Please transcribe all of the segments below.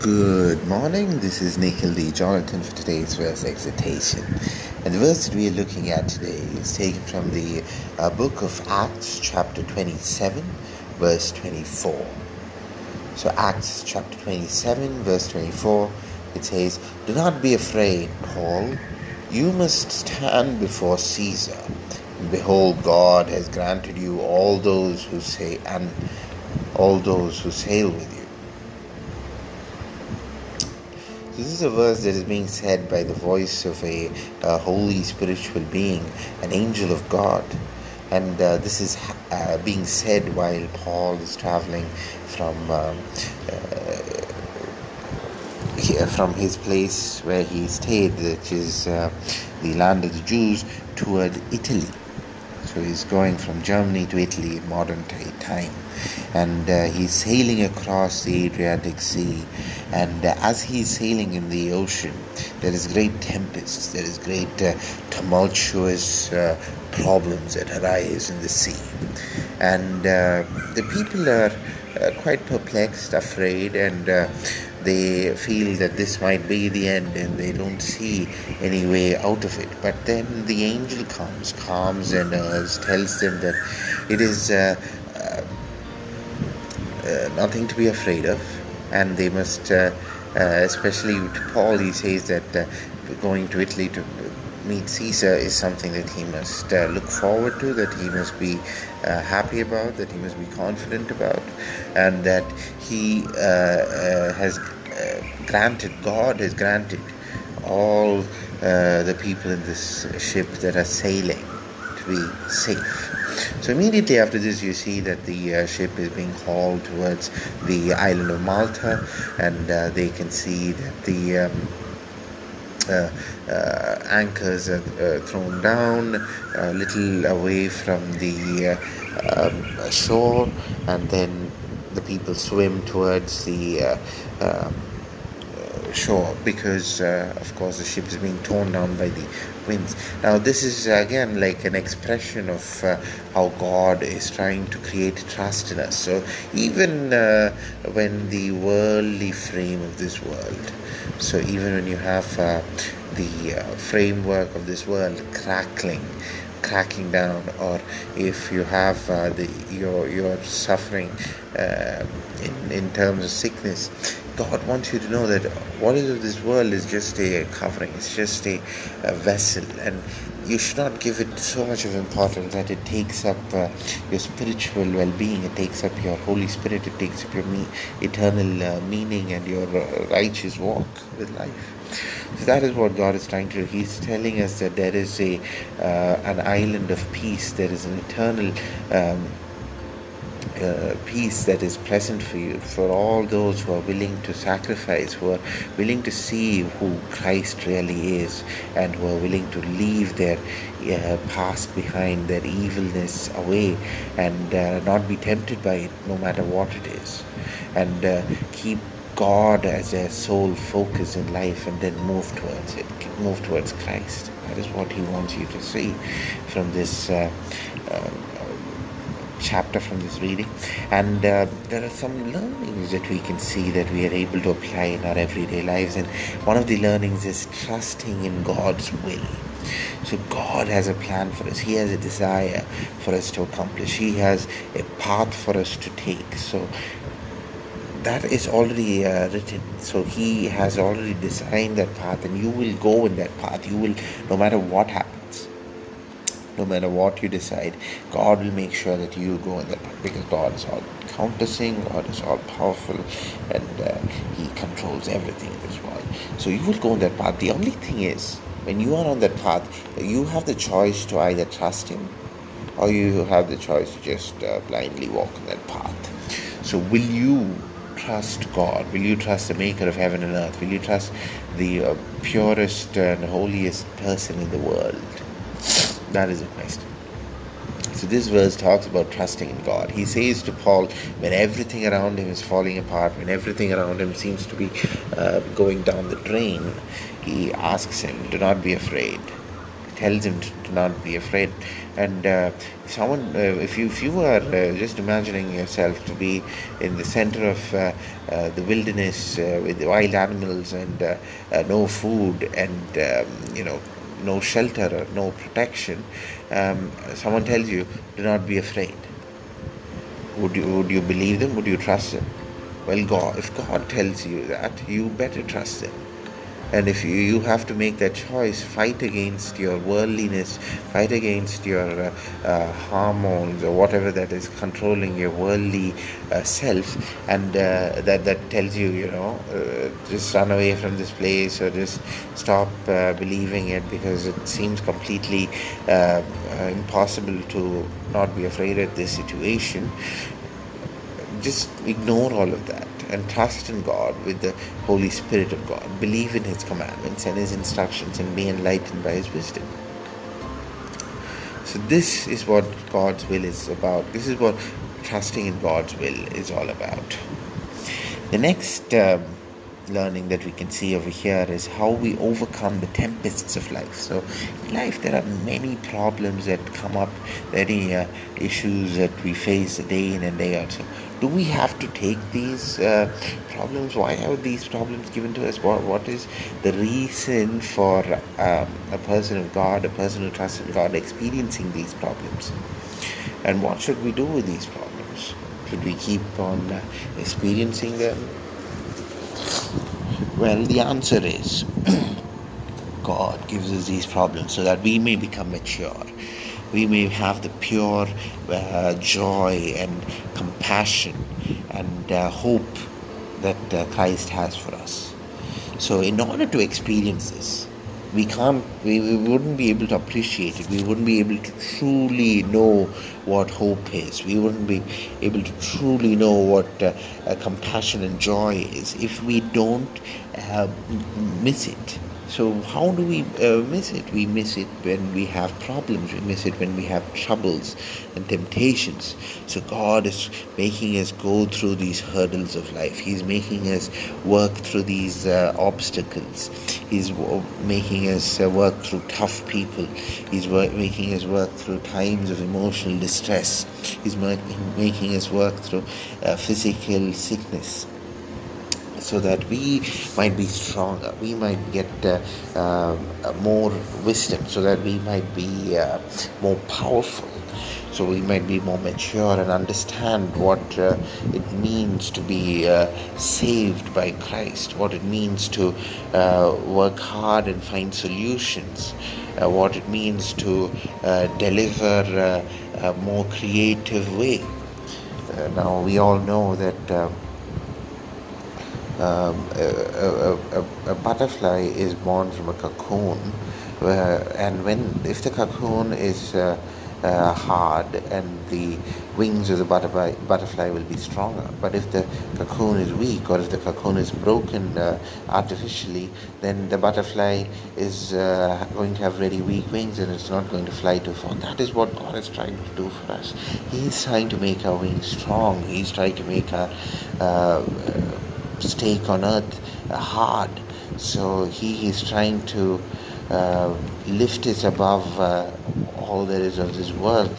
Good morning. This is Nikhil D. Jonathan for today's verse exhortation. And the verse that we are looking at today is taken from the uh, book of Acts, chapter 27, verse 24. So, Acts chapter 27, verse 24, it says, Do not be afraid, Paul. You must stand before Caesar. And behold, God has granted you all those who say, and all those who sail with you This is a verse that is being said by the voice of a, a holy spiritual being, an angel of God. And uh, this is uh, being said while Paul is traveling from um, uh, from his place where he stayed, which is uh, the land of the Jews, toward Italy. So he's going from Germany to Italy in modern time. And uh, he's sailing across the Adriatic Sea. And uh, as he's sailing in the ocean, there is great tempests, there is great uh, tumultuous uh, problems that arise in the sea. And uh, the people are uh, quite perplexed, afraid, and they feel that this might be the end and they don't see any way out of it. But then the angel comes, calms and uh, tells them that it is uh, uh, uh nothing to be afraid of, and they must, uh, uh, especially to Paul, he says that going to Italy to meet Caesar is something that he must uh, look forward to, that he must be uh, happy about, that he must be confident about, and that he uh, uh has uh, granted, God has granted all the people in this ship that are sailing to be safe. So immediately after this, you see that the uh, ship is being hauled towards the island of Malta, and uh, they can see that the um, anchors are uh, thrown down a little away from the um, shore, and then the people swim towards the um, shore because, uh, of course, the ship is being torn down by the winds. Now, this is again like an expression of uh, how God is trying to create trust in us. So, even uh, when the worldly frame of this world, so even when you have uh, the uh, framework of this world crackling, cracking down or if you have uh, the your your suffering uh, in in terms of sickness God wants you to know that what is of this world is just a covering, it's just a, a vessel, and you should not give it so much of importance that it takes up uh, your spiritual well-being, it takes up your Holy Spirit, it takes up your me- eternal uh, meaning and your uh, righteous walk with life. So that is what God is trying to do. He's telling us that there is a uh, an island of peace, there is an eternal. Um, uh, peace that is present for you, for all those who are willing to sacrifice, who are willing to see who Christ really is, and who are willing to leave their uh, past behind, their evilness away, and uh, not be tempted by it, no matter what it is, and uh, keep God as their sole focus in life, and then move towards it, move towards Christ. That is what He wants you to see from this uh, uh, chapter from this reading. And uh, there are some learnings that we can see that we are able to apply in our everyday lives. And one of the learnings is trusting in god's will. So god has a plan for us. He has a desire for us to accomplish. He has a path for us to take. So that is already uh, written so he has already designed that path and you will go in that path you will no matter what happens no matter what you decide, God will make sure that you go in that path because God is all encompassing, God is all powerful, and uh, He controls everything in this world. So you will go in that path. The only thing is, when you are on that path, you have the choice to either trust Him or you have the choice to just uh, blindly walk on that path. So will you trust God? Will you trust the maker of heaven and earth? Will you trust the uh, purest and holiest person in the world? That is a question. So this verse talks about trusting in God. He says to Paul, when everything around him is falling apart, when everything around him seems to be uh, going down the drain, he asks him, "Do not be afraid. Tells him to, not be afraid. And uh, someone, uh, if you if you are uh, just imagining yourself to be in the center of uh, uh, the wilderness uh, with wild animals and no food and um, you know no shelter or no protection, um, someone tells you, do not be afraid. Would you would you believe them? Would you trust them? Well, God, if God tells you that, you better trust Him. And if you, you have to make that choice, fight against your worldliness, fight against your uh, uh, hormones or whatever that is controlling your worldly uh, self, and uh, that that tells you, you know, uh, just run away from this place or just stop uh, believing it because it seems completely impossible to not be afraid of this situation. Just ignore all of that and trust in God with the Holy Spirit of God. Believe in His commandments and His instructions and be enlightened by His wisdom. So, this is what God's will is about. This is what trusting in God's will is all about. The next um, learning that we can see over here is how we overcome the tempests of life. So, in life, there are many problems that come up, many uh, issues that we face day in and day out. So, do we have to take these uh, problems? Why are these problems given to us? What, what is the reason for um, a person of God, a person who trusts in God, experiencing these problems? And what should we do with these problems? Should we keep on uh, experiencing them? Well, the answer is God gives us these problems so that we may become mature we may have the pure uh, joy and compassion and uh, hope that uh, Christ has for us. So, in order to experience this, we can't, we, we wouldn't be able to appreciate it. We wouldn't be able to truly know what hope is. We wouldn't be able to truly know what uh, compassion and joy is if we don't uh, miss it so, how do we uh, miss it? We miss it when we have problems, we miss it when we have troubles and temptations. So, God is making us go through these hurdles of life, He's making us work through these uh, obstacles, He's w- making us uh, work through tough people, He's making us work through times of emotional distress, He's making us work through uh, physical sickness so that we might be stronger, we might get uh, uh, more wisdom, so that we might be uh, more powerful, so we might be more mature and understand what uh, it means to be uh, saved by Christ, what it means to uh, work hard and find solutions, what it means to deliver a more creative way. now, we all know that um, a, a, a, butterfly is born from a cocoon, and when if the cocoon is uh, uh, hard and the wings of the butterfly, butterfly will be stronger. But if the cocoon is weak or if the cocoon is broken uh, artificially, then the butterfly is uh, going to have very weak wings and it's not going to fly too far. That is what God is trying to do for us. He is trying to make our wings strong. He's trying to make our uh, stake on earth hard. So he is trying to uh, lift us above uh, all there is of this world.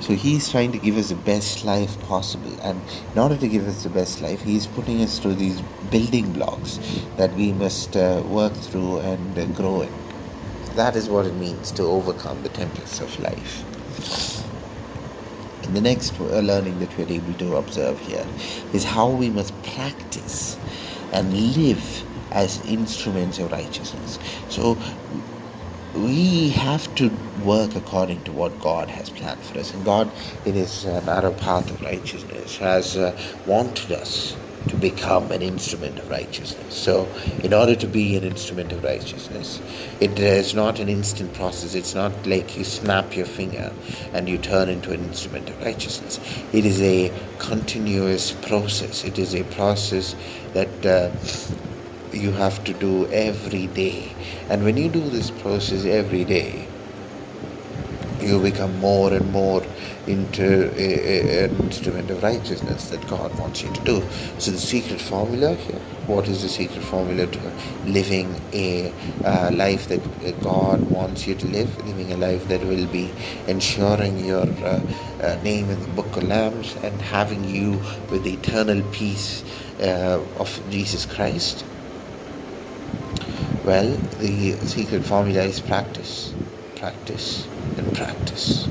So he's trying to give us the best life possible, and in order to give us the best life, he's putting us through these building blocks that we must uh, work through and uh, grow in. That is what it means to overcome the tempests of life. The next learning that we're able to observe here is how we must practice and live as instruments of righteousness. So we have to work according to what God has planned for us. And God, in His uh, narrow path of righteousness, has uh, wanted us to become an instrument of righteousness. So, in order to be an instrument of righteousness, it is not an instant process. It's not like you snap your finger and you turn into an instrument of righteousness. It is a continuous process. It is a process that uh, you have to do every day. And when you do this process every day, you become more and more into an instrument of righteousness that God wants you to do. So the secret formula here, what is the secret formula to living a uh, life that God wants you to live, living a life that will be ensuring your uh, uh, name in the book of Lambs and having you with the eternal peace uh, of Jesus Christ? Well, the secret formula is practice, practice, and practice.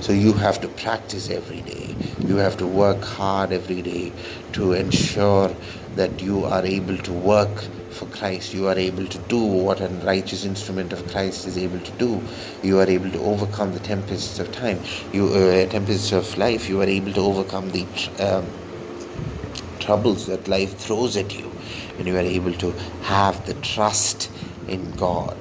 So you have to practice every day. You have to work hard every day to ensure that you are able to work for Christ. You are able to do what a righteous instrument of Christ is able to do. You are able to overcome the tempests of time. You uh, tempests of life. You are able to overcome the um, troubles that life throws at you, and you are able to have the trust in God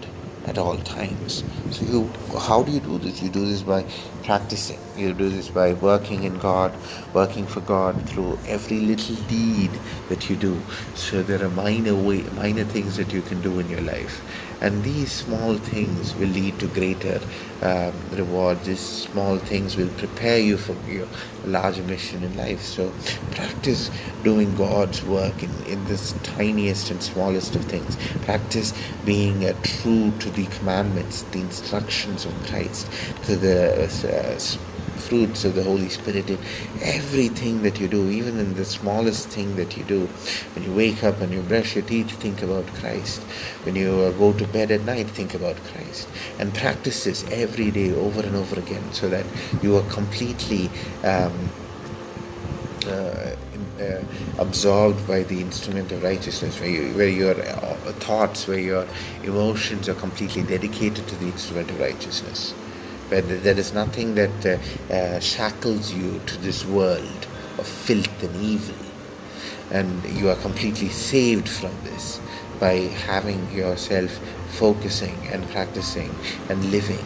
at all times. So you, how do you do this? You do this by practicing. You do this by working in God, working for God through every little deed that you do. So there are minor way, minor things that you can do in your life, and these small things will lead to greater um, rewards. These small things will prepare you for your larger mission in life. So practice doing God's work in, in this tiniest and smallest of things. Practice being uh, true to the commandments, the instructions of Christ, to the uh, fruits of the Holy Spirit in everything that you do, even in the smallest thing that you do. When you wake up and you brush your teeth, think about Christ. When you uh, go to bed at night, think about Christ. And practice this every day over and over again so that you are completely. Um, uh, uh, absorbed by the instrument of righteousness, where, you, where your uh, thoughts, where your emotions are completely dedicated to the instrument of righteousness there is nothing that uh, uh, shackles you to this world of filth and evil. And you are completely saved from this by having yourself focusing and practicing and living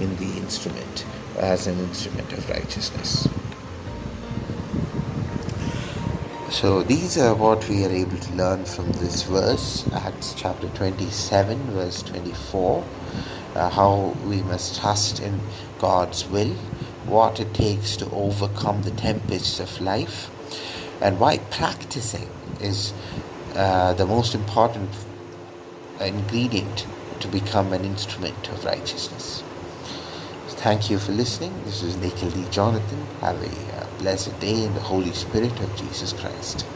in the instrument as an instrument of righteousness. So, these are what we are able to learn from this verse, Acts chapter 27, verse 24 uh, how we must trust in God's will, what it takes to overcome the tempests of life, and why practicing is uh, the most important ingredient to become an instrument of righteousness. Thank you for listening. This is Nikhil D. Jonathan. Have a uh, blessed day in the Holy Spirit of Jesus Christ.